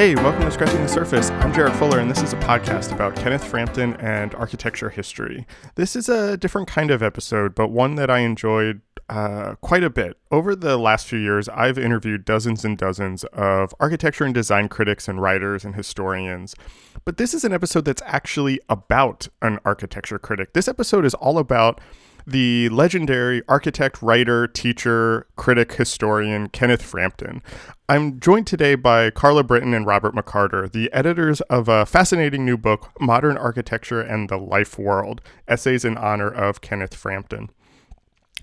Hey, welcome to Scratching the Surface. I'm Jared Fuller, and this is a podcast about Kenneth Frampton and architecture history. This is a different kind of episode, but one that I enjoyed uh, quite a bit. Over the last few years, I've interviewed dozens and dozens of architecture and design critics and writers and historians. But this is an episode that's actually about an architecture critic. This episode is all about the legendary architect, writer, teacher, critic, historian Kenneth Frampton. I'm joined today by Karla Britton and Robert McCarter, the editors of a fascinating new book, Modern Architecture and the Life World Essays in Honor of Kenneth Frampton.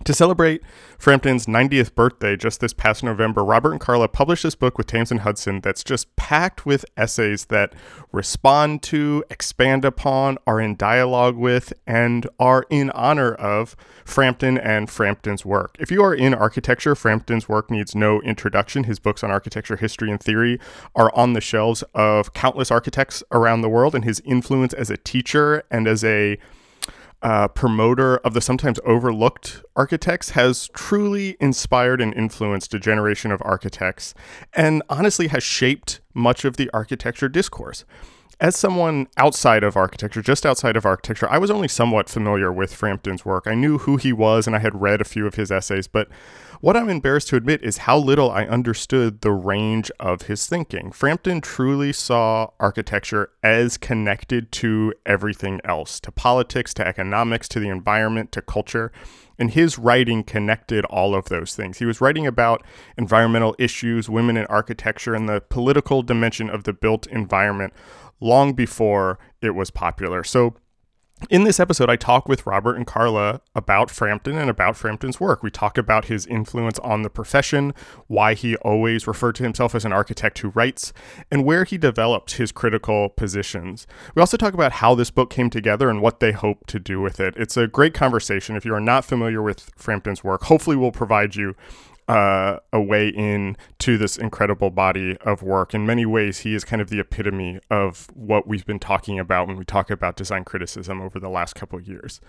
To celebrate Frampton's 90th birthday just this past November, Robert and Karla published this book with Thames and Hudson that's just packed with essays that respond to, expand upon, are in dialogue with, and are in honor of Frampton and Frampton's work. If you are in architecture, Frampton's work needs no introduction. His books on architecture history and theory are on the shelves of countless architects around the world, and his influence as a teacher and as a uh, promoter of the sometimes overlooked architects, has truly inspired and influenced a generation of architects, and honestly has shaped much of the architecture discourse. As someone outside of architecture, just outside of architecture, I was only somewhat familiar with Frampton's work. I knew who he was and I had read a few of his essays, but what I'm embarrassed to admit is how little I understood the range of his thinking. Frampton truly saw architecture as connected to everything else to politics, to economics, to the environment, to culture. And his writing connected all of those things. He was writing about environmental issues, women in architecture, and the political dimension of the built environment long before it was popular. So, in this episode, I talk with Robert and Karla about Frampton and about Frampton's work. We talk about his influence on the profession, why he always referred to himself as an architect who writes, and where he developed his critical positions. We also talk about how this book came together and what they hope to do with it. It's a great conversation. If you are not familiar with Frampton's work, hopefully, we'll provide you uh, a way in to this incredible body of work. In many ways, he is kind of the epitome of what we've been talking about when we talk about design criticism over the last couple of years.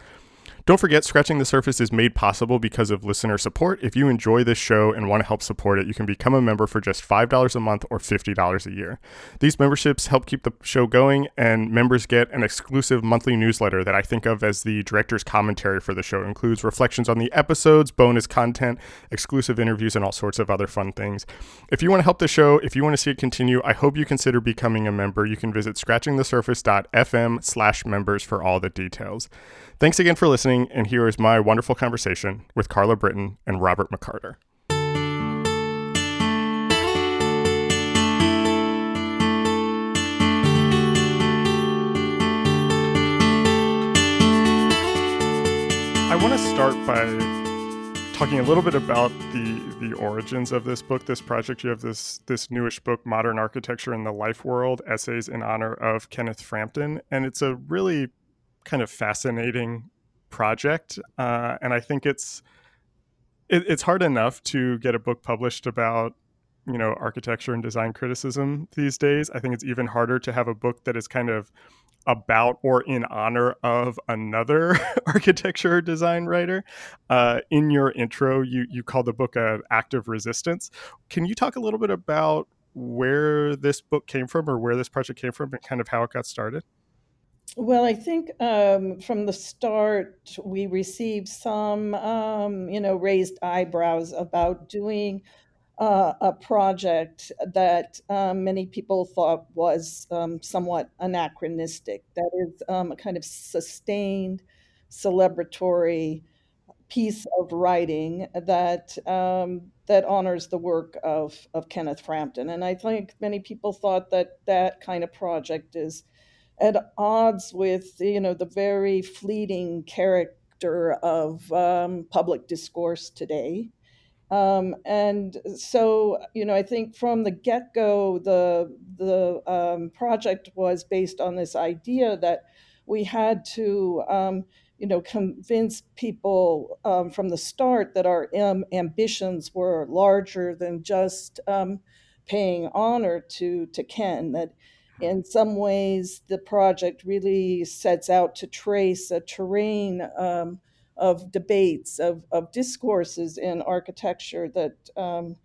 Don't forget, Scratching the Surface is made possible because of listener support. If you enjoy this show and want to help support it, you can become a member for just $5 a month or $50 a year. These memberships help keep the show going, and members get an exclusive monthly newsletter that I think of as the director's commentary for the show. It includes reflections on the episodes, bonus content, exclusive interviews, and all sorts of other fun things. If you want to help the show, if you want to see it continue, I hope you consider becoming a member. You can visit scratchingthesurface.fm slash members for all the details. Thanks again for listening, and here is my wonderful conversation with Karla Britton and Robert McCarter. I want to start by talking a little bit about the the origins of this book, this project. You have this this newish book, Modern Architecture in the Life World: Essays in Honor of Kenneth Frampton, and it's a really kind of fascinating project, uh, and I think it's it, it's hard enough to get a book published about you know architecture and design criticism these days. I think it's even harder to have a book that is kind of about or in honor of another architecture design writer. Uh, in your intro, you you call the book an act of resistance. Can you talk a little bit about where this book came from, or where this project came from, and kind of how it got started? Well, I think um, from the start, we received some, um, you know, raised eyebrows about doing uh, a project that um, many people thought was um, somewhat anachronistic. That is um, a kind of sustained celebratory piece of writing that um, that honors the work of of Kenneth Frampton, and I think many people thought that that kind of project is at odds with you know the very fleeting character of um, public discourse today. Um, and so, you know, I think from the get-go, the the um, project was based on this idea that we had to, um, you know, convince people um, from the start that our um, ambitions were larger than just paying honor to to Ken. That in some ways, the project really sets out to trace a terrain um, of debates, of, of discourses in architecture that um,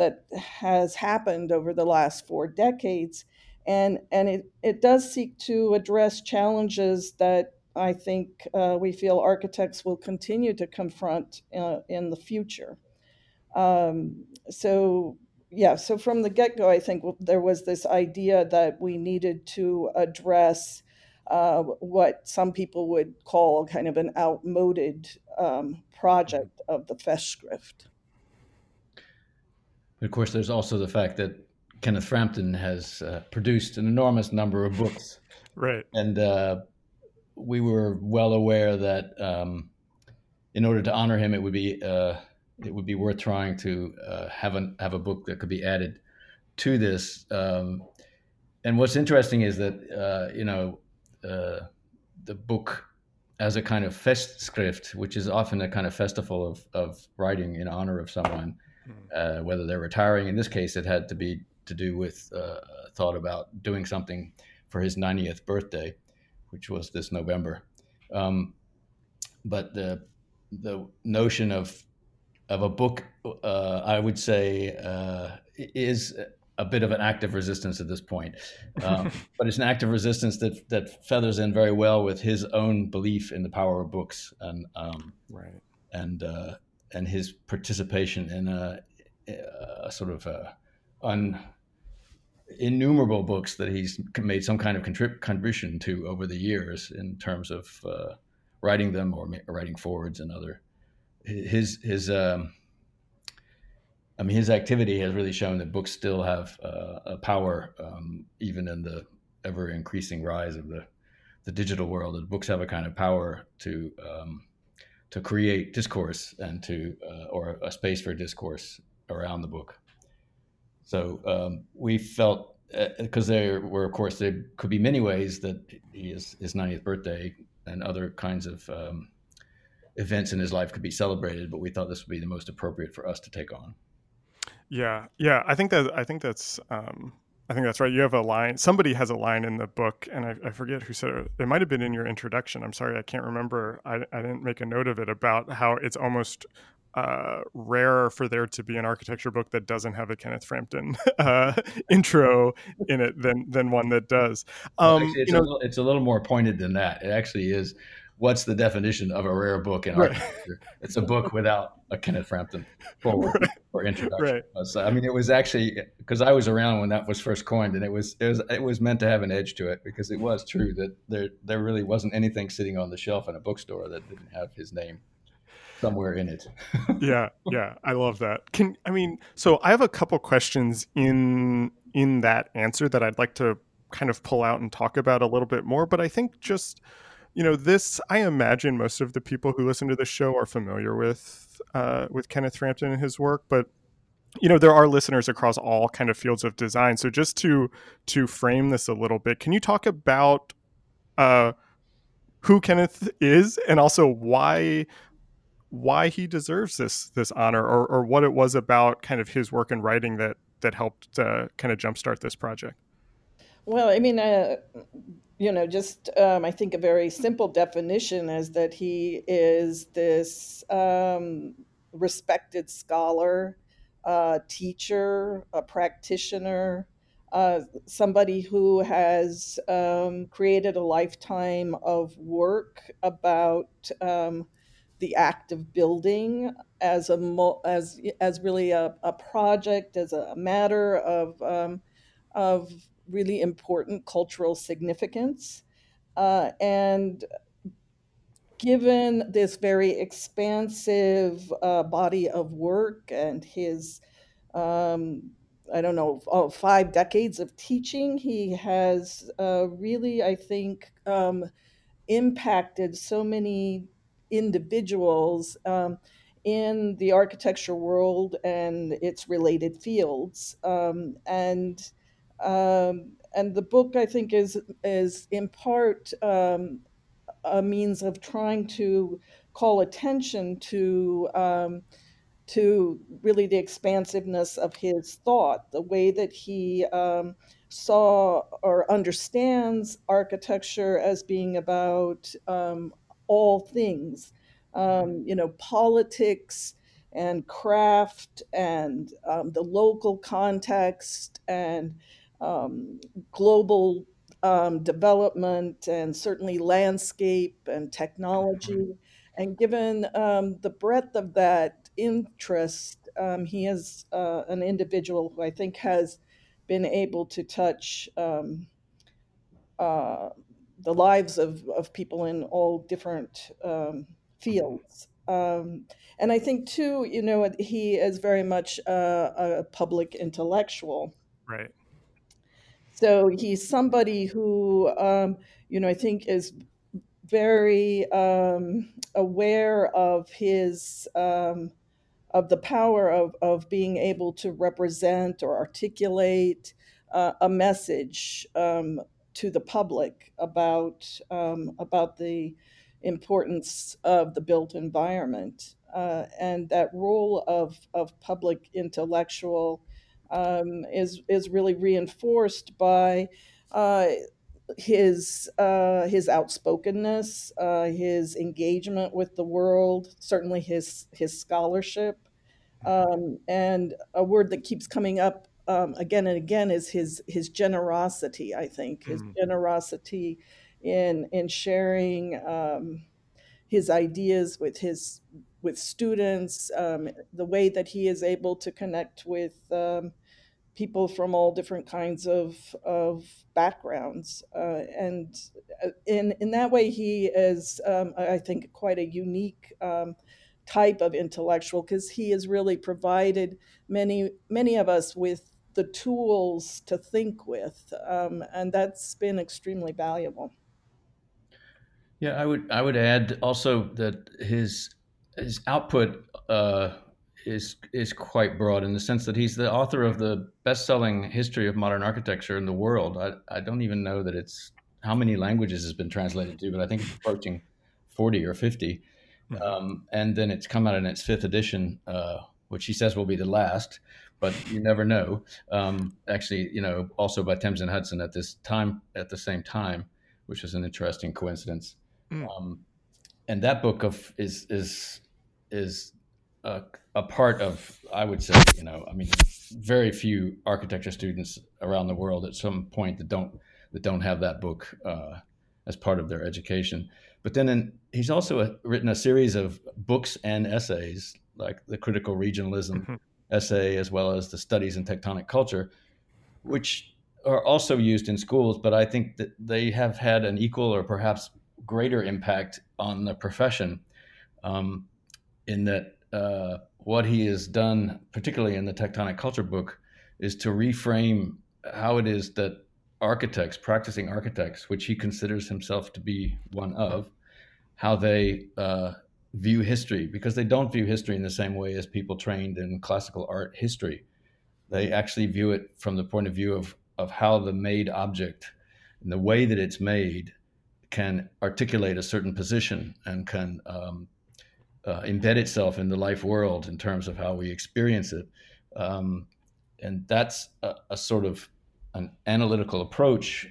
that has happened over the last four decades. And, and it, it does seek to address challenges that I think uh, we feel architects will continue to confront uh, in the future. Um, so, yeah, so from the get go, I think there was this idea that we needed to address uh, what some people would call kind of an outmoded um, project of the Festschrift. Of course, there's also the fact that Kenneth Frampton has uh, produced an enormous number of books. right. And uh, we were well aware that um, in order to honor him, it would be uh, it would be worth trying to uh, have a have a book that could be added to this. Um, and what's interesting is that uh, you know uh, the book as a kind of Festschrift, which is often a kind of festival of, of writing in honor of someone, hmm. uh, whether they're retiring. In this case, it had to be to do with uh, thought about doing something for his 90th birthday, which was this November. Um, but the the notion of of a book, uh, I would say, uh, is a bit of an active resistance at this point. Um, but it's an active resistance that that feathers in very well with his own belief in the power of books and um, right and uh, and his participation in a, a sort of a un, innumerable books that he's made some kind of contrib- contribution to over the years in terms of uh, writing them or ma- writing forwards and other his his um, I mean his activity has really shown that books still have uh, a power um, even in the ever increasing rise of the the digital world that books have a kind of power to um, to create discourse and to uh, or a space for discourse around the book. So um, we felt because uh, there were, of course, there could be many ways that his his 90th birthday and other kinds of um, events in his life could be celebrated, but we thought this would be the most appropriate for us to take on. Yeah, yeah, I think that I think that's um, I think that's right. You have a line. Somebody has a line in the book, and I, I forget who said it. It might have been in your introduction. I'm sorry, I can't remember. I, I didn't make a note of it about how it's almost uh, rare for there to be an architecture book that doesn't have a Kenneth Frampton uh, intro in it than than one that does. Um, actually, it's, you know, a little, it's a little more pointed than that. It actually is. What's the definition of a rare book in right. architecture? It's a book without a Kenneth Frampton forward right. or introduction. Right. Uh, so, I mean, it was actually because I was around when that was first coined, and it was it was it was meant to have an edge to it because it was true that there there really wasn't anything sitting on the shelf in a bookstore that didn't have his name somewhere in it. yeah, yeah, I love that. Can I mean, so I have a couple questions in in that answer that I'd like to kind of pull out and talk about a little bit more, but I think just you know, this I imagine most of the people who listen to this show are familiar with uh, with Kenneth Frampton and his work, but you know there are listeners across all kind of fields of design. So just to to frame this a little bit can you talk about uh, who Kenneth is and also why why he deserves this this honor or, or what it was about kind of his work and writing that that helped uh, kind of jumpstart this project? Well i mean uh, you know just um, i think a very simple definition is that he is this um, respected scholar uh, teacher a practitioner uh, somebody who has um, created a lifetime of work about um, the act of building as a as as really a, a project as a matter of um, of really important cultural significance uh, and given this very expansive uh, body of work and his um, I don't know, oh, five decades of teaching, he has uh, really, I think, um, impacted so many individuals um, in the architecture world and its related fields. Um, and um, and the book, I think, is is in part um, a means of trying to call attention to um, to really the expansiveness of his thought, the way that he um, saw or understands architecture as being about um, all things, um, you know, politics, and craft and the local context and um, global um, development and certainly landscape and technology. And given um, the breadth of that interest, um, he is uh, an individual who I think has been able to touch um, uh, the lives of, of people in all different um, fields. Um, and I think, too, you know, he is very much a, a public intellectual. Right. So he's somebody who, um, you know, I think is very um, aware of his um, of the power of of being able to represent or articulate uh, a message um, to the public about um, about the importance of the built environment. Uh, and that role of of public intellectual um, is is really reinforced by uh, his uh, his outspokenness, uh, his engagement with the world, certainly his his scholarship, um, and a word that keeps coming up um, again and again is his his generosity. I think his Mm. generosity in in sharing um, his ideas with his with students, um, the way that he is able to connect with um, people from all different kinds of of backgrounds, uh, and uh, in in that way, he is, um, I think, quite a unique um, type of intellectual because he has really provided many many of us with the tools to think with, um, and that's been extremely valuable. Yeah, I would I would add also that his his output uh, is is quite broad in the sense that he's the author of the best-selling history of modern architecture in the world. I, I don't even know that it's how many languages it's been translated to, but I think it's approaching forty or 50 Mhm. um, and then it's come out in its fifth edition, uh, which he says will be the last, but you never know. Um, actually, you know, also by Thames and Hudson at this time, at the same time, which is an interesting coincidence. Mm. Um, and that book of is is is a, a part of I would say you know I mean very few architecture students around the world at some point that don't that don't have that book uh, as part of their education. But then in, he's also a, written a series of books and essays like the critical regionalism Mhm. essay as well as the studies in tectonic culture, which are also used in schools. But I think that they have had an equal or perhaps greater impact on the profession um, in that uh, what he has done, particularly in the tectonic culture book, is to reframe how it is that architects, practicing architects, which he considers himself to be one of, how they uh, view history, because they don't view history in the same way as people trained in classical art history. They actually view it from the point of view of, of how the made object and the way that it's made can articulate a certain position and can um, uh, embed itself in the life world in terms of how we experience it. Um, and that's a, a, sort of an analytical approach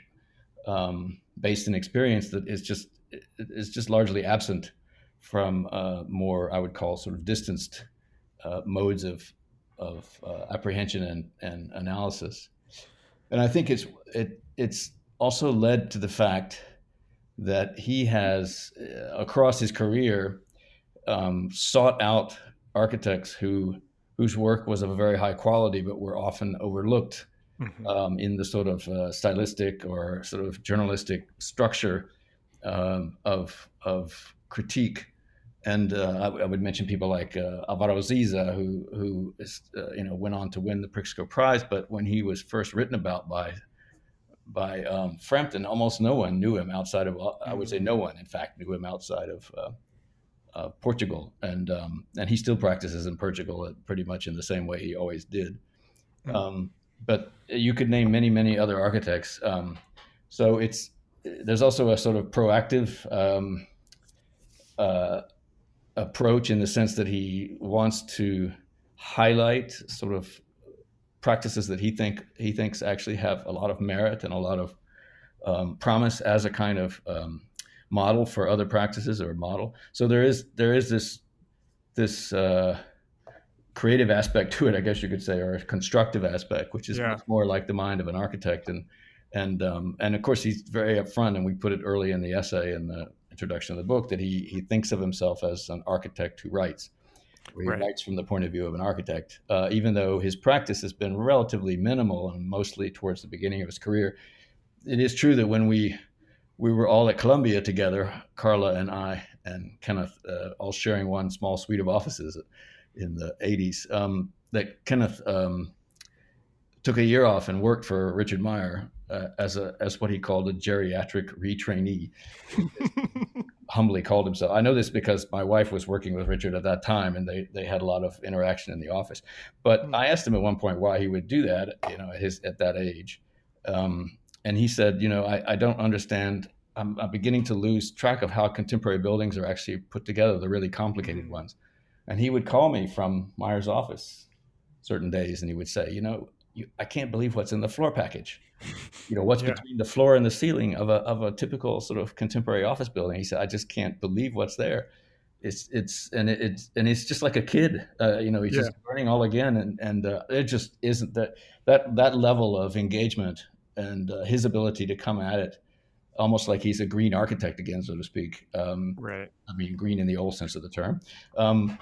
um, based in experience that is just is just largely absent from uh, more I would call sort of distanced uh, modes of of uh, apprehension and, and analysis. And I think it's it it's also led to the fact that he has uh, across his career um, sought out architects who whose work was of a very high quality, but were often overlooked Mhm. um, in the sort of uh, stylistic or sort of journalistic structure um, of of critique. And uh, I, I would mention people like uh, Álvaro Siza, who who is, uh, you know went on to win the Pritzker Prize, but when he was first written about by by um, Frampton, almost no one knew him outside of I would say no one, in fact, knew him outside of uh, Portugal, and um, and he still practices in Portugal pretty much in the same way he always did. Mm. Um, but you could name many many other architects. Um, so it's there's also a sort of proactive um, uh, approach in the sense that he wants to highlight sort of practices that he think he thinks actually have a lot of merit and a lot of um, promise as a kind of um, model for other practices or model. So there is there is this this uh, creative aspect to it, I guess you could say, or a constructive aspect, which is yeah. more like the mind of an architect. And and um, and of course, he's very upfront, and we put it early in the essay in the introduction of the book that he he thinks of himself as an architect who writes. Where he right. writes from the point of view of an architect, uh, even though his practice has been relatively minimal and mostly towards the beginning of his career. It is true that when we we were all at Columbia together, Karla and I and Kenneth, uh, all sharing one small suite of offices in the 80s, um, that Kenneth um, took a year off and worked for Richard Meier uh, as a as what he called a geriatric retrainee. humbly called himself. I know this because my wife was working with Richard at that time, and they they had a lot of interaction in the office. But mm. I asked him at one point why he would do that, you know, at his at that age. Um, and he said, you know, I, I don't understand. I'm, I'm, beginning to lose track of how contemporary buildings are actually put together, the really complicated mm-hmm. ones. And he would call me from Meier's office certain days, and he would say, you know, you, I can't believe what's in the floor package. You know, what's yeah. between the floor and the ceiling of a of a typical sort of contemporary office building. He said, I just can't believe what's there. It's it's and it, it's and it's just like a kid. Uh, you know, he's yeah. just learning all again, and and uh, it just isn't that that that level of engagement and uh, his ability to come at it almost like he's a green architect again, so to speak. Um, right. I mean, green in the old sense of the term. Um,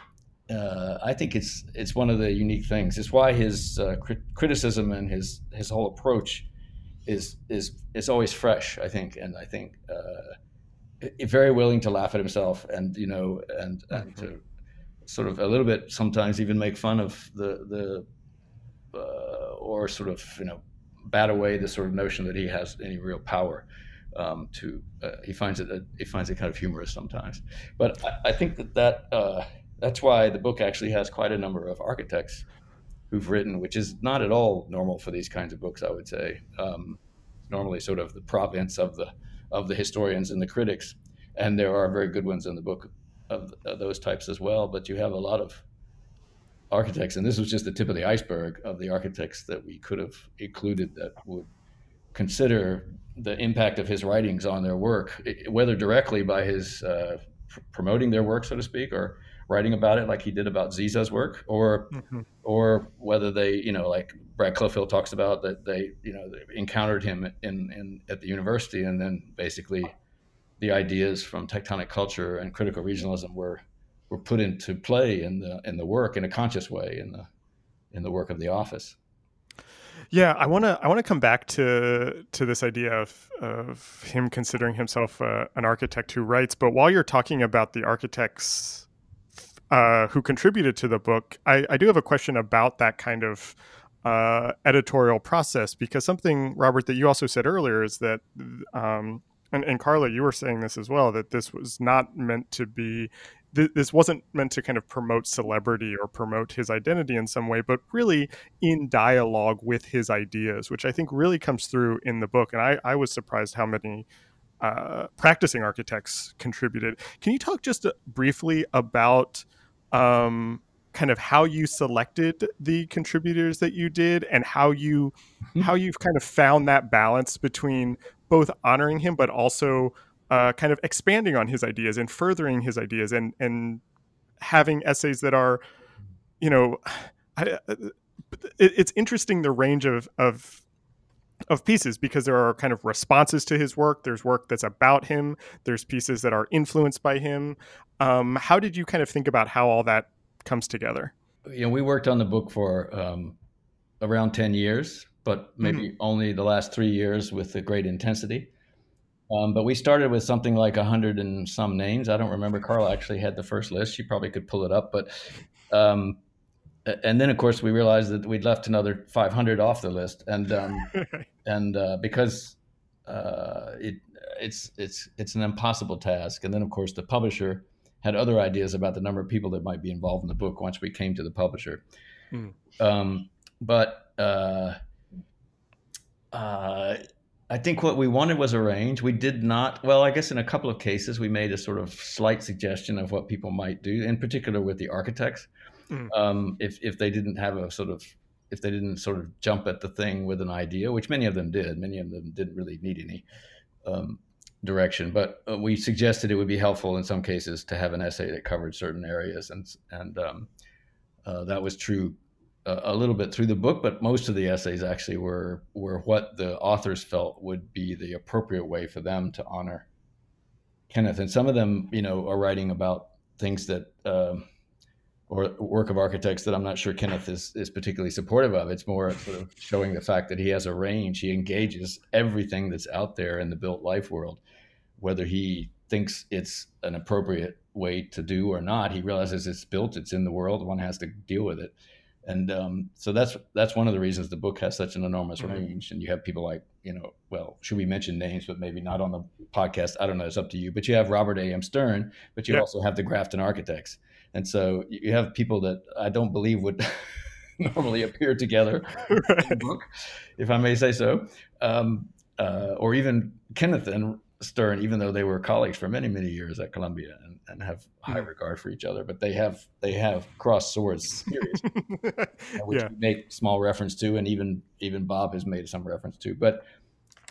uh, I think it's it's one of the unique things. It's why his uh, crit- criticism and his his whole approach is is is always fresh. I think, and I think uh, very willing to laugh at himself, and you know, and and mm-hmm. to sort of a little bit sometimes even make fun of the the uh, or sort of you know bat away the sort of notion that he has any real power. Um, to uh, he finds it he finds it kind of humorous sometimes, but I, I think that that uh, that's why the book actually has quite a number of architects who've written, which is not at all normal for these kinds of books. I would say um, normally sort of the province of the of the historians and the critics, and there are very good ones in the book of, of those types as well. But you have a lot of architects, and this was just the tip of the iceberg of the architects that we could have included that would consider the impact of his writings on their work, whether directly by his uh, pr- promoting their work, so to speak, or writing about it like he did about Siza's work, or mm-hmm. or whether they, you know, like Brad Cloepfil talks about that they, you know, they encountered him in, in at the university, and then basically the ideas from tectonic culture and critical regionalism were were put into play in the in the work in a conscious way in the in the work of the office. Yeah, I want to I want to come back to to this idea of of him considering himself uh, an architect who writes. But while you're talking about the architects uh, who contributed to the book, I, I do have a question about that kind of uh, editorial process because something Robert that you also said earlier is that um, and, and Karla, you were saying this as well that this was not meant to be th- this wasn't meant to kind of promote celebrity or promote his identity in some way, but really in dialogue with his ideas, which I think really comes through in the book. And I, I was surprised how many uh, practicing architects contributed. Can you talk just uh, briefly about um, kind of how you selected the contributors that you did and how you mm-hmm. how you've kind of found that balance between both honoring him but also uh, kind of expanding on his ideas and furthering his ideas and and having essays that are, you know, I, uh, it, it's interesting the range of of of pieces because there are kind of responses to his work. There's work that's about him. There's pieces that are influenced by him. Um, how did you kind of think about how all that comes together? You know, we worked on the book for um, around ten years, but maybe mm-hmm. only the last three years with a great intensity. Um, but we started with something like a hundred and some names. I don't remember. Karla actually had the first list. She probably could pull it up. But um, and then of course we realized that we'd left another 500 off the list, and um, and uh, because uh, it it's it's it's an impossible task. And then of course the publisher had other ideas about the number of people that might be involved in the book once we came to the publisher. Mm. but uh, uh I think what we wanted was a range. We did not, well, I guess in a couple of cases, we made a sort of slight suggestion of what people might do, in particular with the architects. Mm. Um, if, if they didn't have a sort of, if they didn't sort of jump at the thing with an idea, which many of them did, many of them didn't really need any um, direction. But uh, we suggested it would be helpful in some cases to have an essay that covered certain areas. And, and um, uh, that was true a little bit through the book, but most of the essays actually were were what the authors felt would be the appropriate way for them to honor Kenneth. And some of them, you know, are writing about things that. Um, or work of architects that I'm not sure Kenneth is, is particularly supportive of. It's more sort of showing the fact that he has a range. He engages everything that's out there in the built life world, whether he thinks it's an appropriate way to do or not. He realizes it's built, it's in the world. One has to deal with it, and um, so that's that's one of the reasons the book has such an enormous mm-hmm. range. And you have people like you know, well, should we mention names, but maybe not on the podcast? I don't know. It's up to you. But you have Robert A. M. Stern, but you yeah. also have the Grafton Architects, and so you have people that I don't believe would. normally appear together right. in the book, if I may say so, um, uh, or even Kenneth and Stern, even though they were colleagues for many, many years at Columbia and, and have high regard for each other, but they have they have crossed swords seriously, which yeah. we make small reference to, and even even Bob has made some reference to. But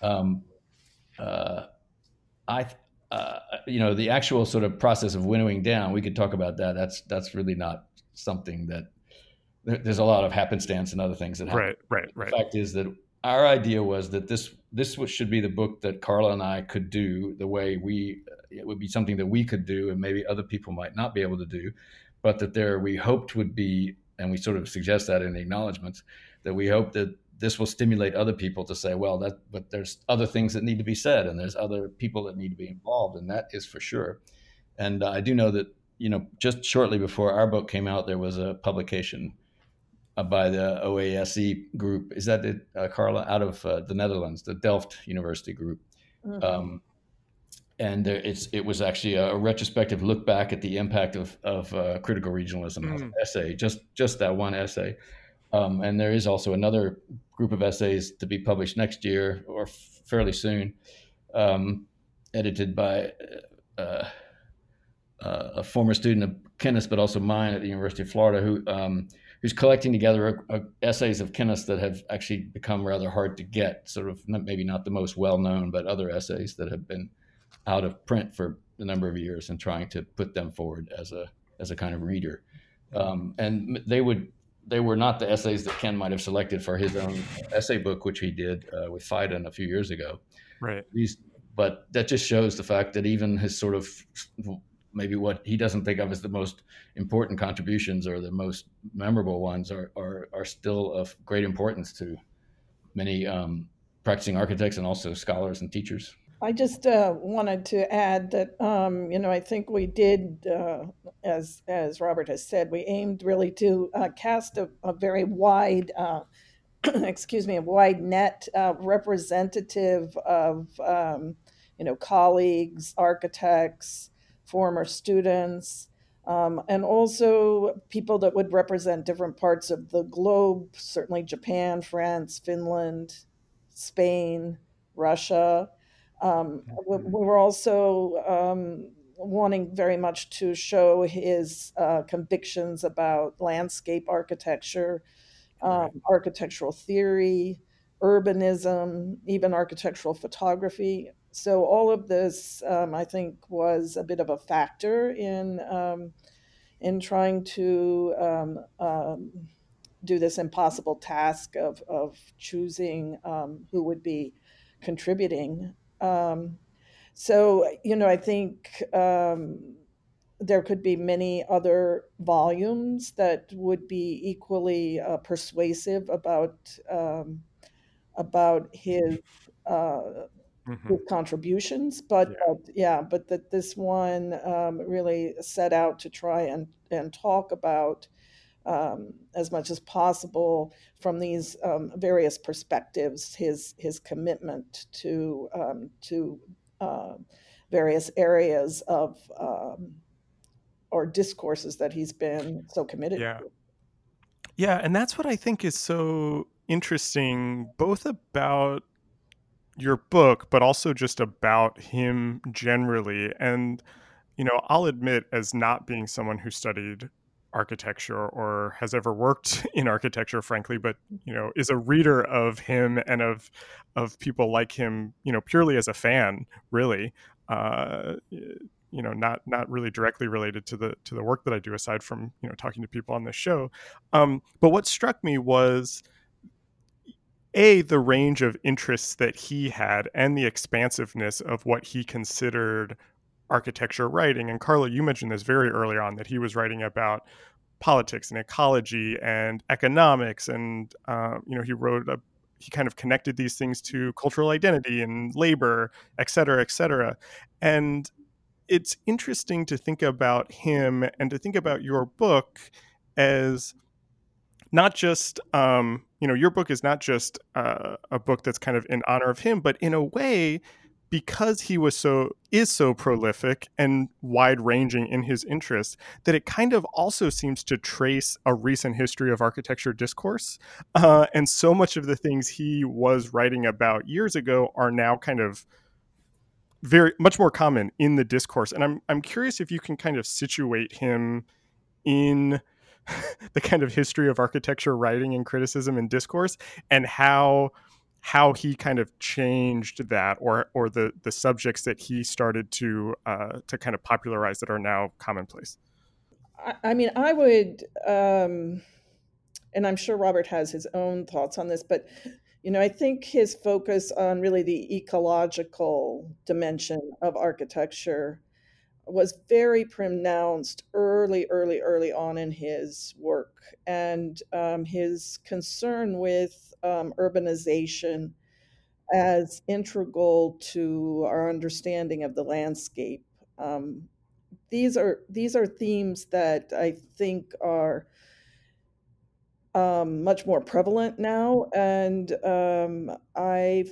um, uh, I, uh, you know, the actual sort of process of winnowing down, we could talk about that. That's that's really not something that there's a lot of happenstance and other things that happen. Right, right, right. The fact is that our idea was that this this should be the book that Karla and I could do the way we it would be something that we could do and maybe other people might not be able to do, but that there we hoped would be and we sort of suggest that in the acknowledgments that we hope that this will stimulate other people to say, well, that but there's other things that need to be said and there's other people that need to be involved and that is for sure. And uh, I do know that you know just shortly before our book came out, there was a publication by the OASE group. Is that it, uh, Karla, out of uh, the Netherlands, the Delft University group? Mm-hmm. Um, and there, it's it was actually a, a, retrospective look back at the impact of of uh, critical regionalism mm. essay, just just that one essay. Um, and there is also another group of essays to be published next year or f- fairly soon, um, edited by uh, uh, a former student of Kenneth, but also mine at the University of Florida, who um, who's collecting together a, a essays of Kenneth that have actually become rather hard to get, sort of not, maybe not the most well known, but other essays that have been out of print for a number of years and trying to put them forward as a as a kind of reader. Um, and they would they were not the essays that Ken might have selected for his own essay book, which he did uh, with Phaidon a few years ago. Right. These, but that just shows the fact that even his sort of maybe what he doesn't think of as the most important contributions or the most memorable ones are are, are still of great importance to many um, practicing architects and also scholars and teachers. I just uh, wanted to add that um, you know I think we did, uh, as as Robert has said, we aimed really to uh, cast a, a, very wide, uh, excuse me, a wide net uh, representative of um, you know colleagues, architects, former students, um, and also people that would represent different parts of the globe, certainly Japan, France, Finland, Spain, Russia. Um, we, we, were also um, wanting very much to show his uh, convictions about landscape architecture, um, architectural theory, urbanism, even architectural photography so all of this, um, I think, was a bit of a factor in um, in trying to um, um do this impossible task of of choosing um, who would be contributing. Um, so you know, I think there could be many other volumes that would be equally uh, persuasive about about his uh, mm-hmm. with contributions. But yeah. Uh, yeah, but that this one um, really set out to try and and talk about um, as much as possible from these um, various perspectives his his commitment to um, to uh, various areas of um, or discourses that he's been so committed yeah. to. Yeah, and that's what I think is so interesting, both about your book, but also just about him generally. And, you know, I'll admit, as not being someone who studied architecture or has ever worked in architecture frankly but you know is a reader of him and of of people like him you know purely as a fan really uh, you know not not really directly related to the to the work that I do aside from you know talking to people on this show. Um, but what struck me was a the range of interests that he had and the expansiveness of what he considered architecture writing. And Karla, you mentioned this very early on that he was writing about politics and ecology and economics, and uh, you know he wrote a he kind of connected these things to cultural identity and labor, et cetera, et cetera. And it's interesting to think about him and to think about your book as not just um, you know your book is not just uh, a book that's kind of in honor of him, but in a way because he was so is so prolific and wide ranging in his interests that it kind of also seems to trace a recent history of architecture discourse. Uh, and so much of the things he was writing about years ago are now kind of very much more common in the discourse. And i'm i'm curious if you can kind of situate him in the kind of history of architecture writing and criticism and discourse and how how he kind of changed that or or the the subjects that he started to uh, to kind of popularize that are now commonplace. I, I mean I would um, and I'm sure Robert has his own thoughts on this but you know I think his focus on really the ecological dimension of architecture was very pronounced early, early, early on in his work, and um, his concern with um, urbanization as integral to our understanding of the landscape. Um, these are these are themes that I think are um, much more prevalent now, and um, I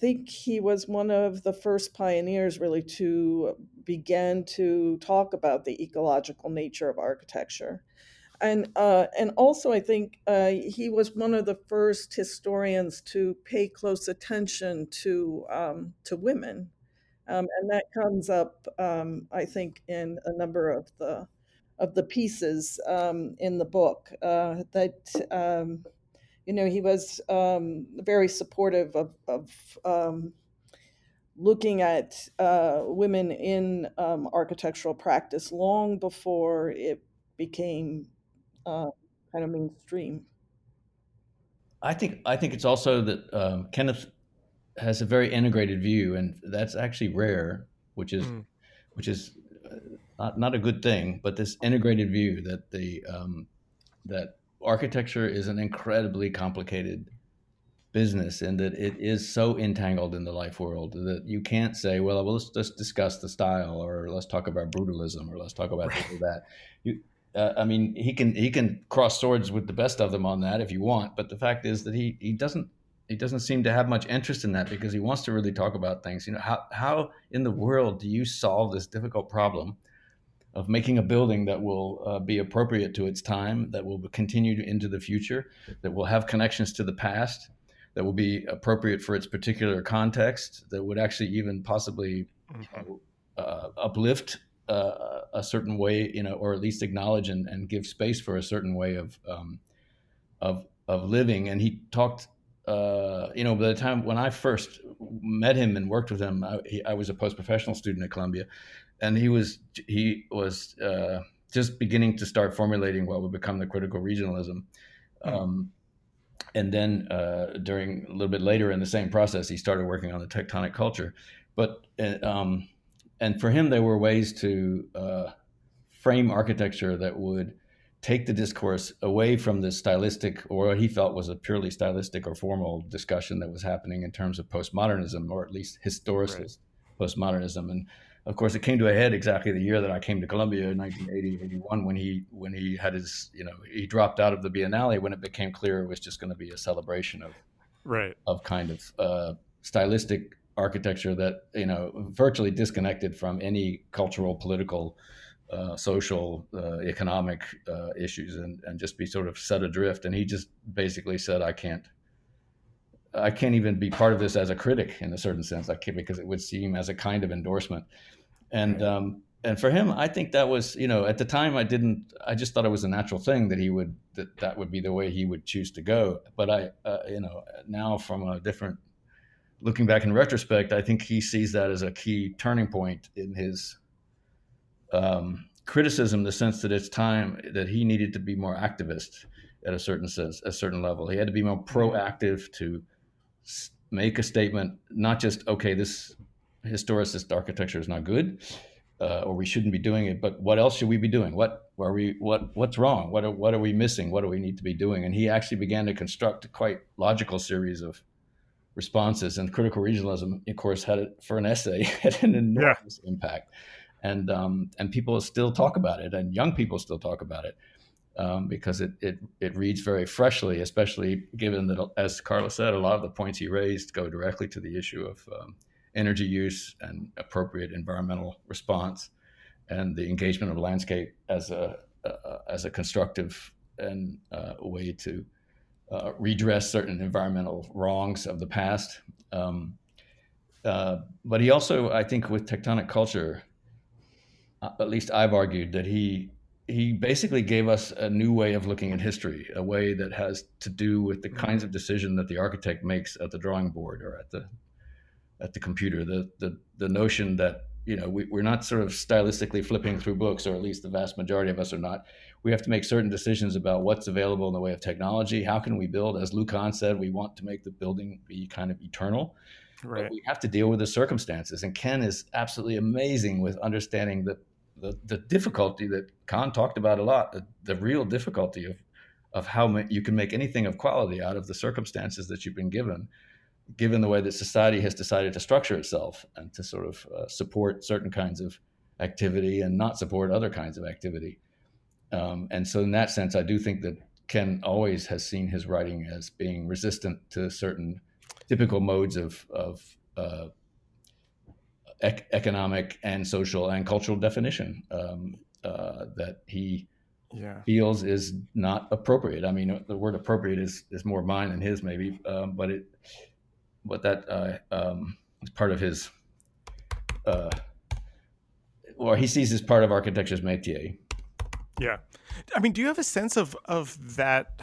think he was one of the first pioneers really to begin to talk about the ecological nature of architecture. And, uh, and also, I think uh, he was one of the first historians to pay close attention to, um, to women. Um, and that comes up, um, I think, in a number of the, of the pieces um, in the book uh, that um, you know, he was um, very supportive of, of um, looking at uh, women in um, architectural practice long before it became uh, kind of mainstream. I think I think it's also that um, Kenneth has a very integrated view, and that's actually rare, which is mm. which is uh, not not a good thing. But this integrated view that the um, that architecture is an incredibly complicated business and that it is so entangled in the life world that you can't say, well, well let's just discuss the style or let's talk about brutalism or let's talk about right. that. You, uh, I mean, he can he can cross swords with the best of them on that if you want, but the fact is that he he doesn't he doesn't seem to have much interest in that because he wants to really talk about things. You know, how how in the world do you solve this difficult problem? Of making a building that will uh, be appropriate to its time, that will continue into the future, that will have connections to the past, that will be appropriate for its particular context, that would actually even possibly mm-hmm. uh, uplift uh, a certain way, you know, or at least acknowledge and, and give space for a certain way of um, of of living. And he talked. Uh, you know, by the time when I first met him and worked with him, I, he, I was a post professional student at Columbia, and he was he was uh, just beginning to start formulating what would become the critical regionalism. Hmm. Um, and then uh, during a little bit later in the same process, he started working on the tectonic culture. But uh, um, and for him, there were ways to uh, frame architecture that would take the discourse away from the stylistic or what he felt was a purely stylistic or formal discussion that was happening in terms of postmodernism or at least historicist right. postmodernism and of course, it came to a head exactly the year that I came to Columbia in 1980, 81, when he when he had his you know he dropped out of the Biennale when it became clear it was just going to be a celebration of right of kind of uh, stylistic architecture that you know virtually disconnected from any cultural, political, uh, social, uh, economic uh, issues, and and just be sort of set adrift. And he just basically said, "I can't." I can't even be part of this as a critic in a certain sense, like because it would seem as a kind of endorsement. And um, and for him, I think that was you know at the time I didn't I just thought it was a natural thing that he would that that would be the way he would choose to go. But I uh, you know now from a different looking back in retrospect, I think he sees that as a key turning point in his um, criticism the sense that it's time that he needed to be more activist at a certain sense, a certain level. He had to be more proactive to make a statement, not just okay, this historicist architecture is not good, uh, or we shouldn't be doing it, but what else should we be doing? What are we? What what's wrong? What are, what are we missing? What do we need to be doing? And he actually began to construct a quite logical series of responses. And critical regionalism, of course, had it for an essay had an enormous yeah. impact, and um, and people still talk about it, and young people still talk about it. Um, because it, it it reads very freshly, especially given that, as Karla said, a lot of the points he raised go directly to the issue of um, energy use and appropriate environmental response, and the engagement of landscape as a uh, as a constructive and uh, way to uh, redress certain environmental wrongs of the past. Um, uh, but he also, I think, with tectonic culture, uh, at least I've argued that he he basically gave us a new way of looking at history, a way that has to do with the mm-hmm. kinds of decision that the architect makes at the drawing board or at the at the computer. The the the notion that you know we, we're not sort of stylistically flipping through books, or at least the vast majority of us are not. We have to make certain decisions about what's available in the way of technology. How can we build? As Lou Kahn said, we want to make the building be kind of eternal. Right. But we have to deal with the circumstances. And Ken is absolutely amazing with understanding the, the, the difficulty that Kahn talked about a lot, the, the real difficulty of, of how you can make anything of quality out of the circumstances that you've been given given the way that society has decided to structure itself and to sort of uh, support certain kinds of activity and not support other kinds of activity. Um, and so, in that sense, I do think that Ken always has seen his writing as being resistant to certain typical modes of, of uh, ec- economic and social and cultural definition um, uh, that he yeah. feels is not appropriate. I mean, the word appropriate is, is more mine than his, maybe, um, but it but that uh, um, is part of his, uh, or he sees as part of architecture's métier. Yeah, I mean, do you have a sense of of that,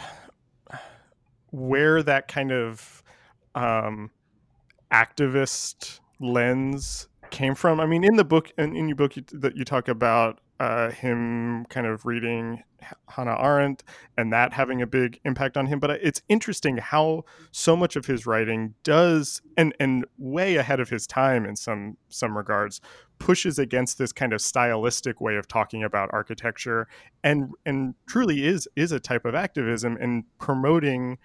where that kind of um, activist lens came from? I mean, in the book, in, in your book, you, that you talk about uh, him kind of reading Hannah Arendt and that having a big impact on him. But it's interesting how so much of his writing does, and and way ahead of his time in some some regards, pushes against this kind of stylistic way of talking about architecture, and and truly is is a type of activism in promoting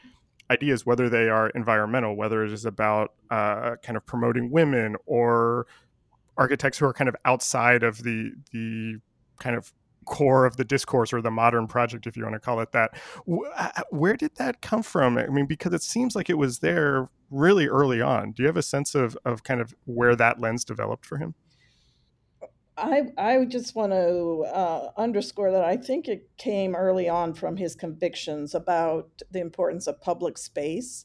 ideas, whether they are environmental, whether it is about uh, kind of promoting women or architects who are kind of outside of the the kind of core of the discourse or the modern project if you want to call it that where did that come from i mean because it seems like it was there really early on do you have a sense of, of kind of where that lens developed for him I, I just want to uh, underscore that I think it came early on from his convictions about the importance of public space.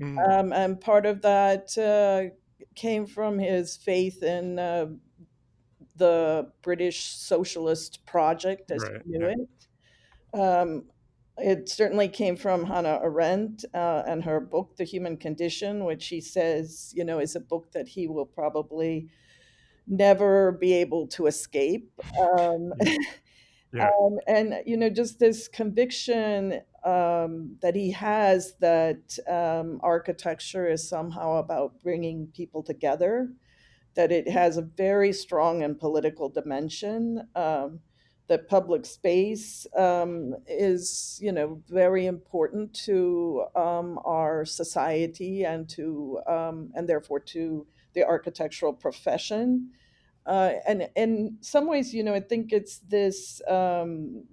Mm. Um, and part of that uh, came from his faith in uh, the British Socialist Project, as right, knew yeah. it. Um, it certainly came from Hannah Arendt uh, and her book, The Human Condition, which he says, you know, is a book that he will probably never be able to escape. Um, yeah. um, and, you know, just this conviction um, that he has that um, architecture is somehow about bringing people together that it has a very strong and political dimension. Um, that public space um, is, you know, very important to um, our society and to, and therefore to the architectural profession. Uh, and in some ways, you know, I think it's this um,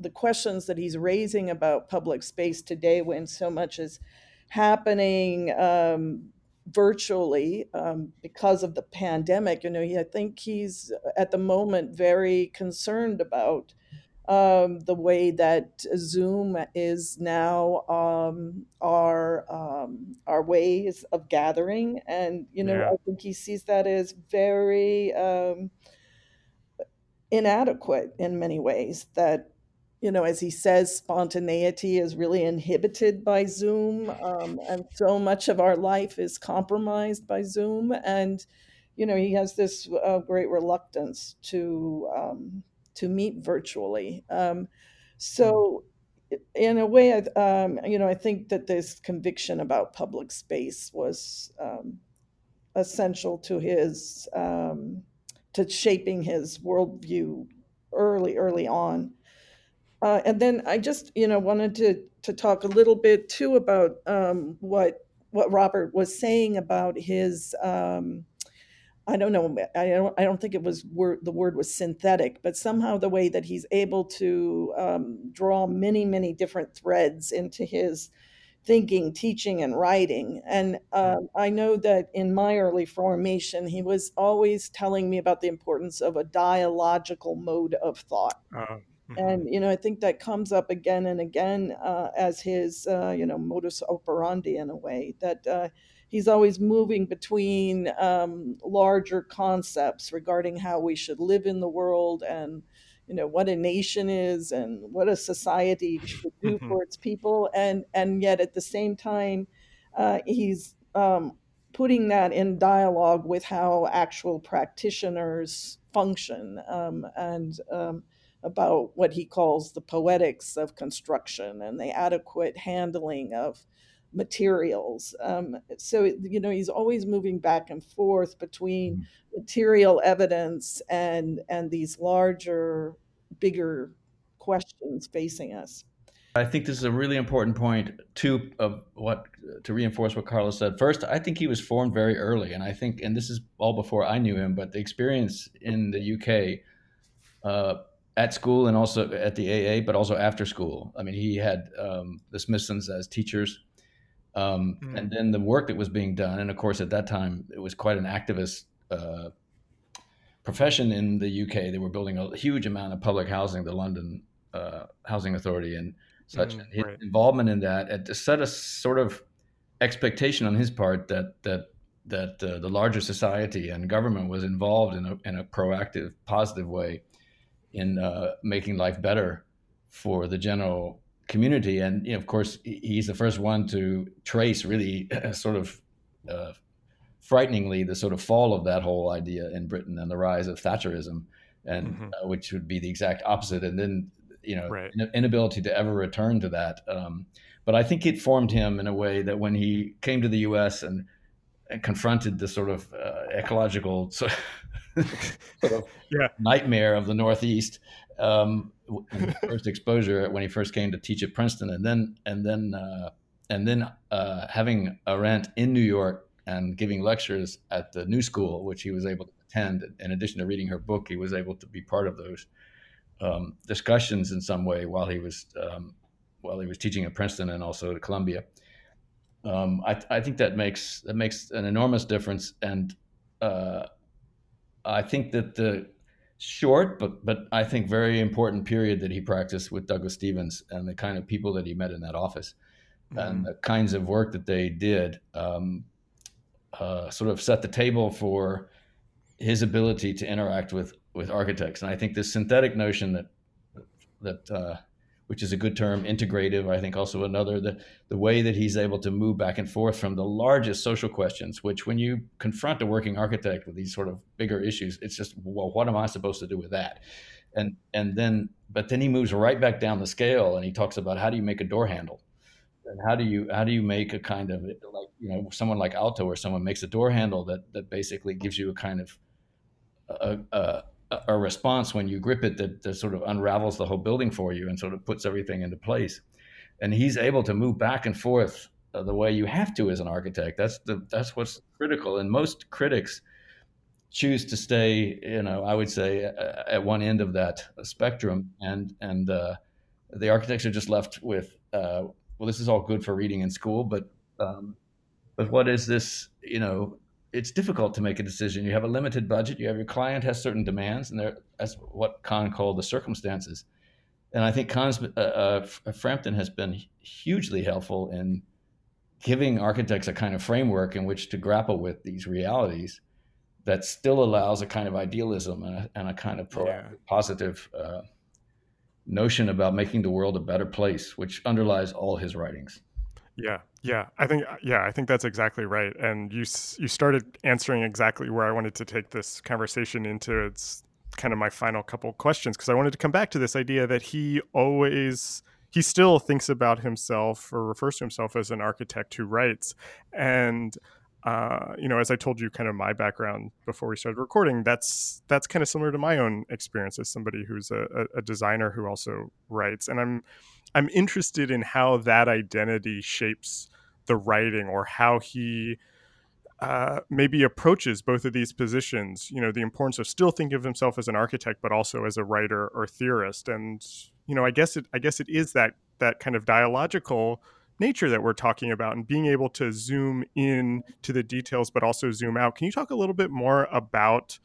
the questions that he's raising about public space today, when so much is happening um, virtually um, because of the pandemic. You know, he, I think he's at the moment very concerned about um, the way that Zoom is now um, our um, our ways of gathering, and you know, yeah. I think he sees that as very um, inadequate in many ways. That you know, as he says, spontaneity is really inhibited by Zoom, um, and so much of our life is compromised by Zoom. And you know, he has this uh, great reluctance to um, to meet virtually. Um, so, in a way, um, you know, I think that this conviction about public space was um, essential to his um, to shaping his worldview early, early on. Uh, and then I just, you know, wanted to to talk a little bit too about um, what what Robert was saying about his. Um, I don't know. I don't. I don't think it was word. The word was synthetic, but somehow the way that he's able to um, draw many, many different threads into his thinking, teaching, and writing. And uh, I know that in my early formation, he was always telling me about the importance of a dialogical mode of thought. Uh, and you know, I think that comes up again and again uh, as his uh, you know modus operandi in a way that uh, he's always moving between um, larger concepts regarding how we should live in the world and you know what a nation is and what a society should do mm-hmm. for its people and and yet at the same time uh, he's um, putting that in dialogue with how actual practitioners function um, and um, about what he calls the poetics of construction and the adequate handling of materials. Um, so, you know, he's always moving back and forth between mm-hmm. material evidence and and these larger, bigger questions facing us. I think this is a really important point too of what to reinforce what Carlos said. First, I think he was formed very early, and I think, and this is all before I knew him, but the experience in the UK uh, at school and also at the AA, but also after school. I mean, he had um, the Smithsons as teachers, um, mm. and then the work that was being done. And of course, at that time, it was quite an activist uh, profession in the UK. They were building a huge amount of public housing, the London uh, Housing Authority, and such. Mm, his right. involvement in that it set a sort of expectation on his part that that that uh, the larger society and government was involved in a, in a proactive, positive way in uh, making life better for the general community. And you know, of course, he's the first one to trace really sort of uh, frighteningly the sort of fall of that whole idea in Britain and the rise of Thatcherism, and mm-hmm. uh, which would be the exact opposite. And then you know, right. inability to ever return to that. Um, but I think it formed him in a way that when he came to the U.S. and, and confronted the sort of uh, ecological sort of yeah. nightmare of the Northeast, um, first exposure when he first came to teach at Princeton, and then and then uh, and then uh, having Arendt in New York and giving lectures at the New School, which he was able to attend. In addition to reading her book, he was able to be part of those um, discussions in some way while he was um, while he was teaching at Princeton and also at Columbia. Um, I, I, think that makes that makes an enormous difference, and uh, I think that the short but but I think very important period that he practiced with Douglas Stevens and the kind of people that he met in that office mm-hmm. and the kinds of work that they did um, uh, sort of set the table for his ability to interact with with architects. And I think this synthetic notion that that uh, which is a good term, integrative. I think also another the the way that he's able to move back and forth from the largest social questions, which when you confront a working architect with these sort of bigger issues, it's just well, what am I supposed to do with that? And and then but then he moves right back down the scale and he talks about how do you make a door handle and how do you how do you make a kind of like you know someone like Aalto or someone makes a door handle that that basically gives you a kind of a, a, a response when you grip it that, that sort of unravels the whole building for you and sort of puts everything into place. And he's able to move back and forth uh, the way you have to as an architect. That's the that's what's critical. And most critics choose to stay, you know, I would say at one end of that spectrum, and and uh, the architects are just left with, uh, well, this is all good for reading in school, but um, but what is this, you know, it's difficult to make a decision. You have a limited budget. You have your client has certain demands, and that's what Kahn called the circumstances. And I think Kahn's uh, uh, Frampton has been hugely helpful in giving architects a kind of framework in which to grapple with these realities that still allows a kind of idealism and a, and a kind of yeah. positive uh, notion about making the world a better place, which underlies all his writings. Yeah, yeah, I think yeah, I think that's exactly right. And you you started answering exactly where I wanted to take this conversation into. It's kind of my final couple questions because I wanted to come back to this idea that he always he still thinks about himself or refers to himself as an architect who writes and uh, you know, as I told you, kind of my background before we started recording, that's that's kind of similar to my own experience as somebody who's a, a designer who also writes, and I'm I'm interested in how that identity shapes the writing or how he uh, maybe approaches both of these positions. You know, the importance of still thinking of himself as an architect, but also as a writer or theorist, and you know, I guess it I guess it is that that kind of dialogical nature that we're talking about and being able to zoom in to the details but also zoom out can you talk a little bit more about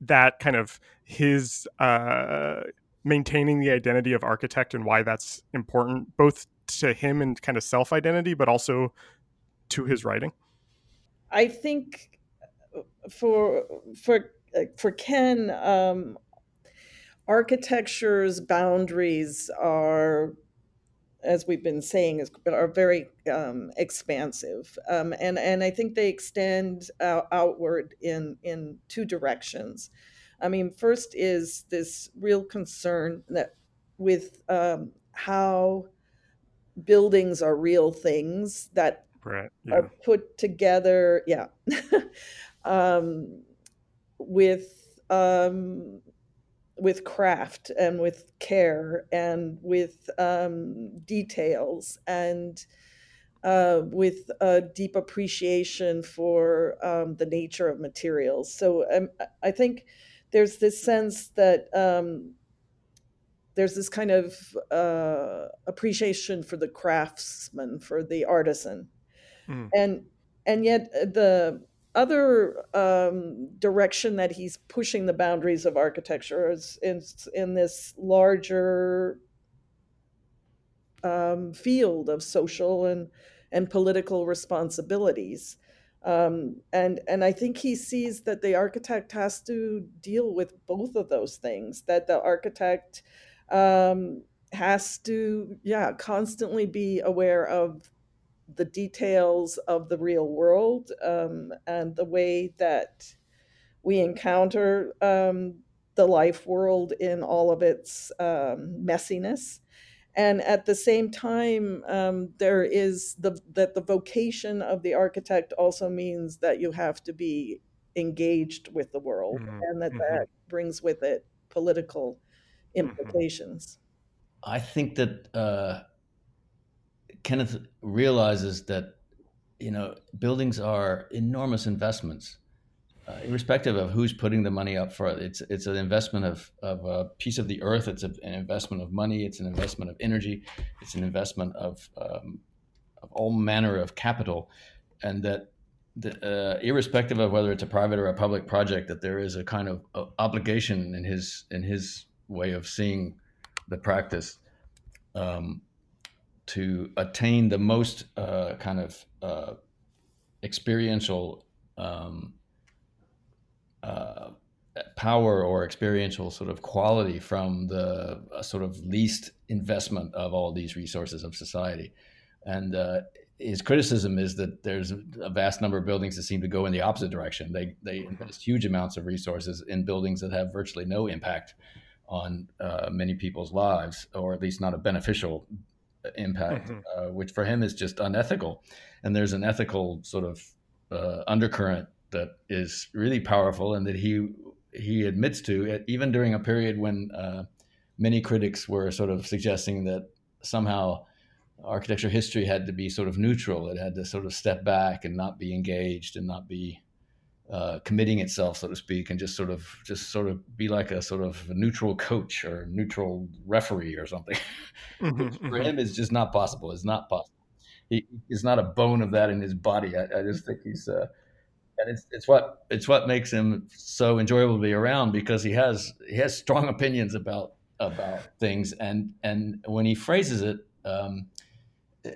that kind of his uh, maintaining the identity of architect and why that's important both to him and kind of self identity but also to his writing i think for for for ken um, architecture's boundaries are as we've been saying, is, are very um, expansive, um, and and I think they extend out, outward in in two directions. I mean, first is this real concern that with um, how buildings are real things that right, yeah. are put together, yeah, um, with um, with craft and with care and with um, details and uh, with a deep appreciation for um, the nature of materials. So um, I think there's this sense that um, there's this kind of uh, appreciation for the craftsman, for the artisan, mm. and and yet the other um, direction that he's pushing the boundaries of architecture is, is in this larger um, field of social and and political responsibilities. Um, and and I think he sees that the architect has to deal with both of those things. That the architect um, has to, yeah, constantly be aware of the details of the real world um, and the way that we encounter um, the life world in all of its um, messiness. And at the same time, um, there is the that the vocation of the architect also means that you have to be engaged with the world, mm-hmm. and that mm-hmm. that brings with it political mm-hmm. implications. I think that uh, Kenneth realizes that you know buildings are enormous investments, uh, irrespective of who's putting the money up for it. It's it's an investment of of a piece of the earth. It's a, an investment of money. It's an investment of energy. It's an investment of um, of all manner of capital, and that. The, uh, irrespective of whether it's a private or a public project, that there is a kind of uh, obligation in his in his way of seeing the practice um, to attain the most uh, kind of uh, experiential um, uh, power or experiential sort of quality from the uh, sort of least investment of all these resources of society. And uh, his criticism is that there's a vast number of buildings that seem to go in the opposite direction. They, they invest huge amounts of resources in buildings that have virtually no impact on uh, many people's lives, or at least not a beneficial impact, mm-hmm. uh, which for him is just unethical. And there's an ethical sort of uh, undercurrent that is really powerful, and that he he admits to even during a period when uh, many critics were sort of suggesting that somehow architecture history had to be sort of neutral. It had to sort of step back and not be engaged and not be uh, committing itself, so to speak, and just sort of just sort of be like a sort of neutral coach or neutral referee or something. Mm-hmm, for mm-hmm. him, it's just not possible. It's not possible. He, he's not a bone of that in his body. I, I just think he's, uh, and it's it's what it's what makes him so enjoyable to be around because he has he has strong opinions about about things, and and when he phrases it. Um,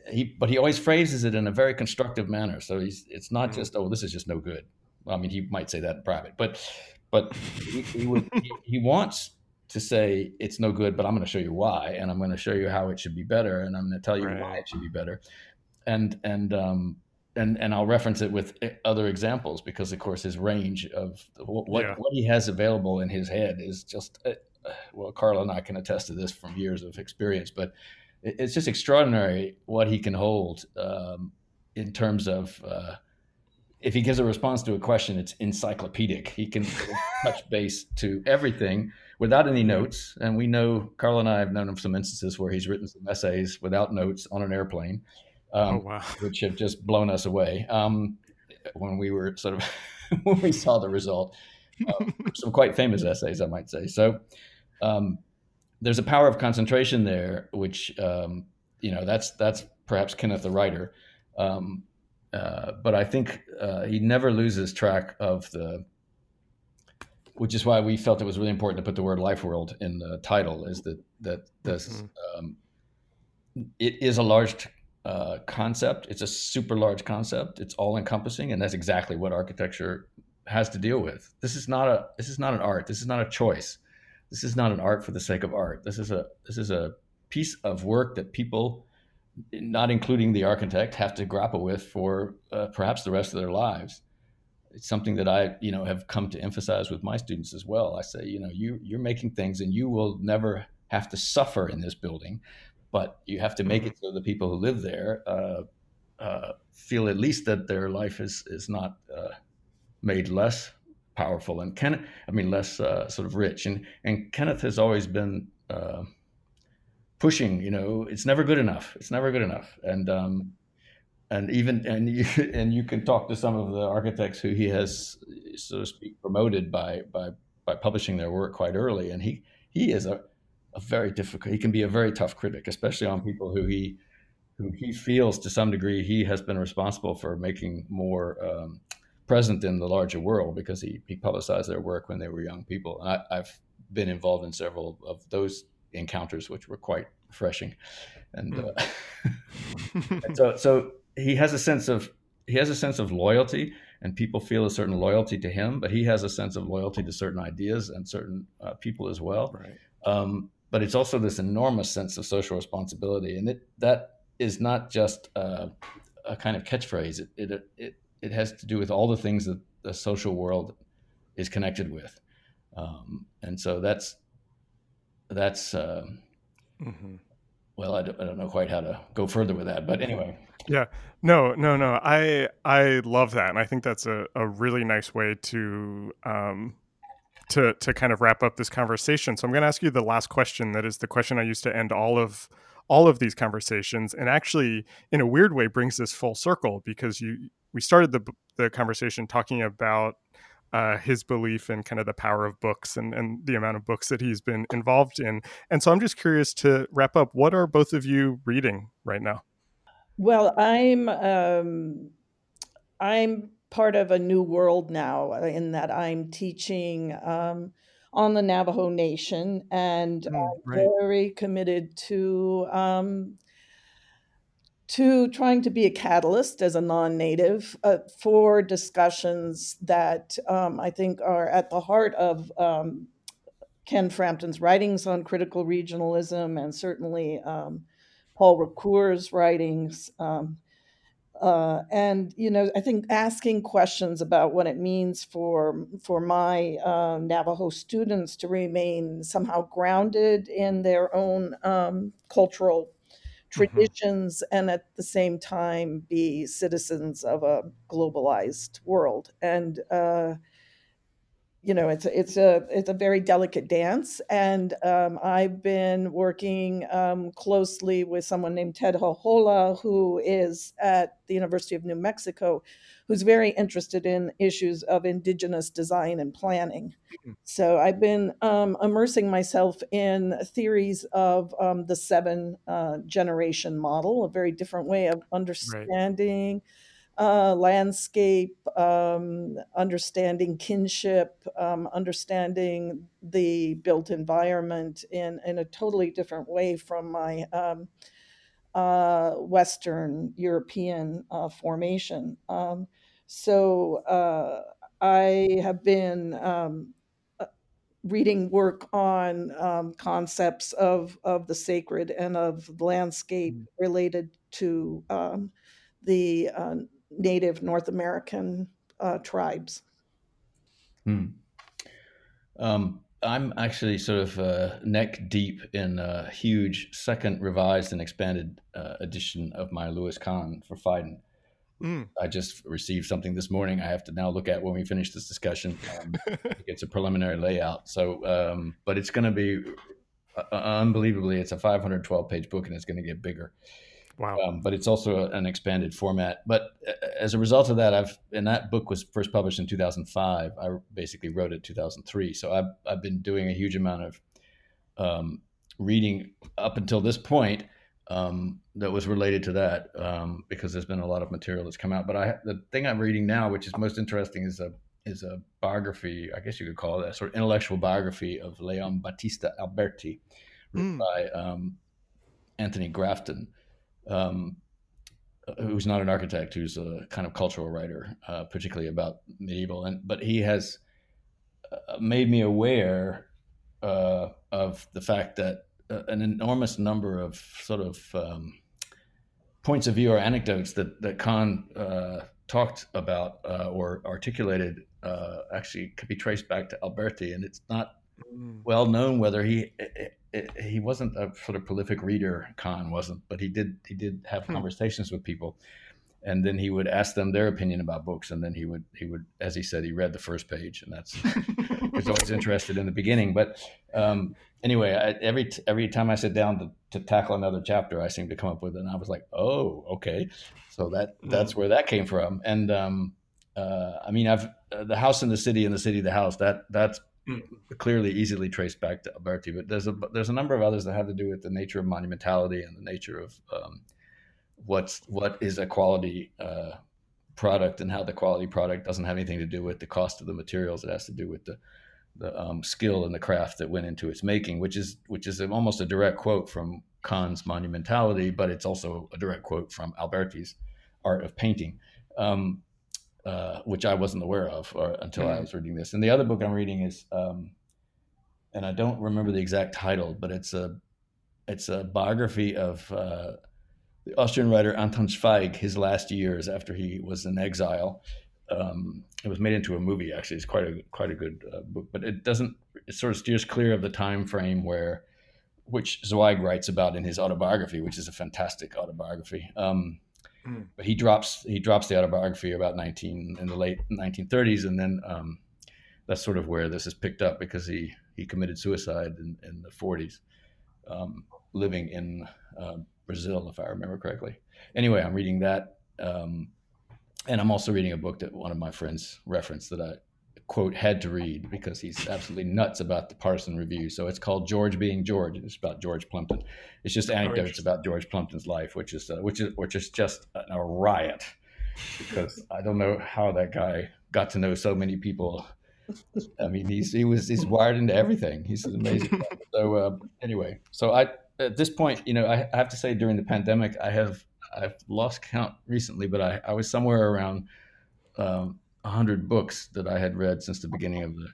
he, but he always phrases it in a very constructive manner. So he's, it's not mm-hmm. just, oh, this is just no good I mean, he might say that in private, but but he, he, would, he, he wants to say it's no good, but I'm going to show you why, and I'm going to show you how it should be better, and I'm going to tell you right. why it should be better. and and um, and and I'll reference it with other examples because, of course, his range of what yeah. what he has available in his head is just uh, well, Karla and I can attest to this from years of experience, but it's just extraordinary what he can hold um, in terms of uh, if he gives a response to a question, it's encyclopedic. He can touch base to everything without any notes. And we know Carl and I have known him some instances where he's written some essays without notes on an airplane, um, oh, wow. which have just blown us away um, when we were sort of when we saw the result. Uh, some quite famous essays, I might say. So um, there's a power of concentration there, which um, you know that's that's perhaps Kenneth the writer. Um, uh, but I think uh, he never loses track of the, which is why we felt it was really important to put the word life world in the title. Is that that this mm-hmm. um, it is a large uh, concept. It's a super large concept. It's all encompassing, and that's exactly what architecture has to deal with. This is not a this is not an art. This is not a choice. This is not an art for the sake of art. This is a this is a piece of work that people not including the architect, have to grapple with for uh, perhaps the rest of their lives. It's something that I, you know, have come to emphasize with my students as well. I say, you know, you you're making things, and you will never have to suffer in this building, but you have to make it so the people who live there uh, uh, feel at least that their life is is not uh, made less powerful and Kenneth, I mean, less uh, sort of rich. And and Kenneth has always been uh, pushing you know it's never good enough it's never good enough. And um and even and you and you can talk to some of the architects who he has so to speak promoted by by by publishing their work quite early. And he he is a, a very difficult he can be a very tough critic especially on people who he who he feels to some degree he has been responsible for making more um, present in the larger world because he, he publicized their work when they were young people. And I, I've been involved in several of those encounters, which were quite refreshing. And, mm. uh, and so, so he has a sense of he has a sense of loyalty, and people feel a certain loyalty to him. But he has a sense of loyalty to certain ideas and certain uh, people as well. Right. Um, but it's also this enormous sense of social responsibility, and it that is not just uh, a kind of catchphrase. It, it it it has to do with all the things that the social world is connected with, um, and so that's that's uh, mm-hmm. well, I don't, I don't know quite how to go further with that, but anyway. Yeah, no, no, no. I I love that, and I think that's a, a really nice way to um, to to kind of wrap up this conversation. So I'm going to ask you the last question. That is the question I used to end all of all of these conversations, and actually, in a weird way, brings this full circle because you we started the the conversation talking about uh, his belief in kind of the power of books and, and the amount of books that he's been involved in. And so I'm just curious to wrap up, what are both of you reading right now? Well, I'm um, I'm part of a new world now in that I'm teaching um, on the Navajo Nation, and mm, right. I'm very committed to um, to trying to be a catalyst as a non-native uh, for discussions that um, I think are at the heart of um, Ken Frampton's writings on critical regionalism and certainly um, Paul Ricoeur's writings. Uh, and you know, I think asking questions about what it means for for my uh, Navajo students to remain somehow grounded in their own um, cultural Mm-hmm. traditions mm-hmm. and at the same time be citizens of a globalized world and uh, you know it's it's a it's a very delicate dance and um, i've been working um, closely with someone named ted Jojola, who is at the university of new mexico who's very interested in issues of indigenous design and planning mm-hmm. so i've been um, immersing myself in theories of um, the seven uh, generation model a very different way of understanding right uh, landscape, um, understanding kinship, um, understanding the built environment in, in a totally different way from my um, uh, Western European uh, formation. Um, so uh, I have been um, uh, reading work on um, concepts of of the sacred and of landscape mm. related to um, the uh, native North American uh, tribes. Hmm. Um, I'm actually sort of uh, neck deep in a huge second revised and expanded uh, edition of my Louis Kahn for Phaidon. Mm. I just received something this morning. I have to now look at when we finish this discussion. Um, it's a preliminary layout. So, um, but it's going to be uh, uh, unbelievably. It's a 512 page book, and it's going to get bigger. Wow! Um, but it's also an expanded format. But uh, as a result of that, I've and that book was first published in 2005. I basically wrote it 2003. So I've I've been doing a huge amount of um, reading up until this point um, that was related to that um, because there's been a lot of material that's come out. But I, the thing I'm reading now, which is most interesting, is a is a biography. I guess you could call it a sort of intellectual biography of Leon Battista Alberti, mm. by um, Anthony Grafton, um, who's not an architect, who's a kind of cultural writer, uh, particularly about medieval. And but he has uh, made me aware uh, of the fact that an enormous number of sort of um, points of view or anecdotes that that Kahn uh, talked about uh, or articulated uh, actually could be traced back to Alberti, and it's not mm. well known whether he it, he wasn't a sort of prolific reader. Kahn wasn't, but he did he did have hmm. conversations with people and then he would ask them their opinion about books and then he would he would as he said he read the first page and that's he's always interested in the beginning but um, anyway I, every every time i sit down to, to tackle another chapter i seem to come up with it and i was like oh okay so that that's where that came from and um, uh, i mean i've uh, the house in the city and the city the house that that's. Clearly easily traced back to alberti but there's a there's a number of others that have to do with the nature of monumentality and the nature of um, what's what is a quality uh, product and how the quality product doesn't have anything to do with the cost of the materials. It has to do with the the um, skill and the craft that went into its making, which is which is almost a direct quote from Kahn's Monumentality, but it's also a direct quote from Alberti's Art of Painting, um, uh, which I wasn't aware of or, until mm-hmm. I was reading this. And the other book I'm reading is, um, and I don't remember the exact title, but it's a it's a biography of uh, the Austrian writer Anton Zweig, his last years after he was in exile. Um, it was made into a movie. Actually, it's quite a quite a good uh, book, but it doesn't. It sort of steers clear of the time frame where, which Zweig writes about in his autobiography, which is a fantastic autobiography. Um, mm. But he drops he drops the autobiography about nineteen in the late 1930s, and then um, that's sort of where this is picked up because he he committed suicide in, in the 40s, um, living in uh, Brazil, if I remember correctly. Anyway, I'm reading that. Um, and I'm also reading a book that one of my friends referenced that I quote had to read because he's absolutely nuts about the Partisan Review. So it's called George Being George. It's about George Plimpton. It's just anecdotes about George Plimpton's life, which is uh, which is which is just a riot because I don't know how that guy got to know so many people. I mean, he's he was he's wired into everything. He's amazing. so uh, anyway, so I at this point, you know, I, I have to say during the pandemic, I have I've lost count recently, but I, I was somewhere around um, 100 books that I had read since the beginning of the.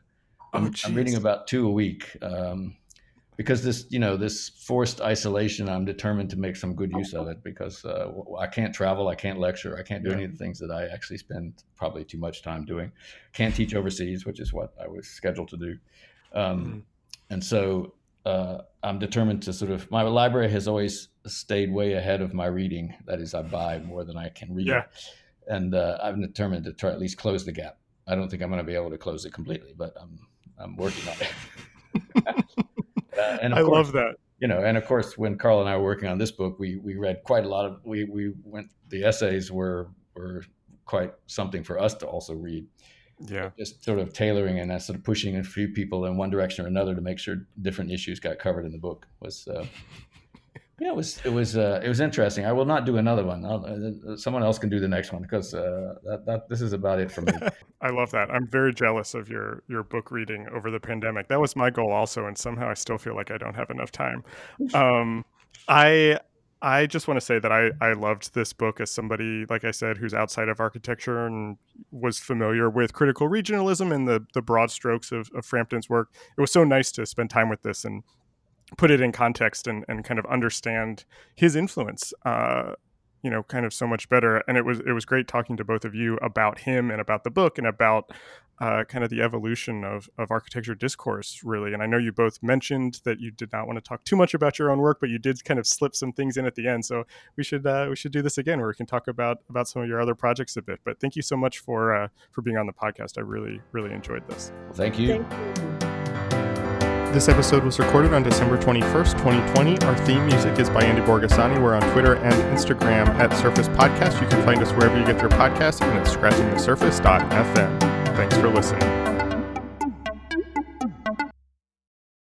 I'm, oh, I'm reading about two a week um, because this, you know, this forced isolation. I'm determined to make some good use of it because uh, I can't travel, I can't lecture, I can't do any of the things that I actually spend probably too much time doing. Can't teach overseas, which is what I was scheduled to do. Um, mm-hmm. And so uh, I'm determined to sort of my library has always stayed way ahead of my reading. That is, I buy more than I can read, yeah. And uh, I'm determined to try at least close the gap. I don't think I'm going to be able to close it completely, but I'm I'm working on it. uh, and I course, love that. You know, and of course, when Carl and I were working on this book, we we read quite a lot of we we went the essays were were quite something for us to also read yeah just sort of tailoring and sort of pushing a few people in one direction or another to make sure different issues got covered in the book was uh, yeah it was it was uh, it was interesting. I will not do another one. Uh, someone else can do the next one because uh, that, that this is about it for me. I love that. I'm very jealous of your your book reading over the pandemic. That was my goal also and somehow i still feel like i don't have enough time. Um, i I just want to say that I, I loved this book as somebody, like I said, who's outside of architecture and was familiar with critical regionalism and the, the broad strokes of, of Frampton's work. It was so nice to spend time with this and put it in context and, and kind of understand his influence, uh, you know, kind of so much better. And it was it was great talking to both of you about him and about the book and about uh, kind of the evolution of, of architecture discourse, really. And I know you both mentioned that you did not want to talk too much about your own work, but you did kind of slip some things in at the end. So we should uh, we should do this again, where we can talk about about some of your other projects a bit. But thank you so much for uh, for being on the podcast. I really really enjoyed this. Thank you. Thank you. This episode was recorded on December 21st, 2020. Our theme music is by Andy Borgasani. We're on Twitter and Instagram at Surface Podcast. You can find us wherever you get your podcasts and at scratchingthesurface.fm. Thanks for listening.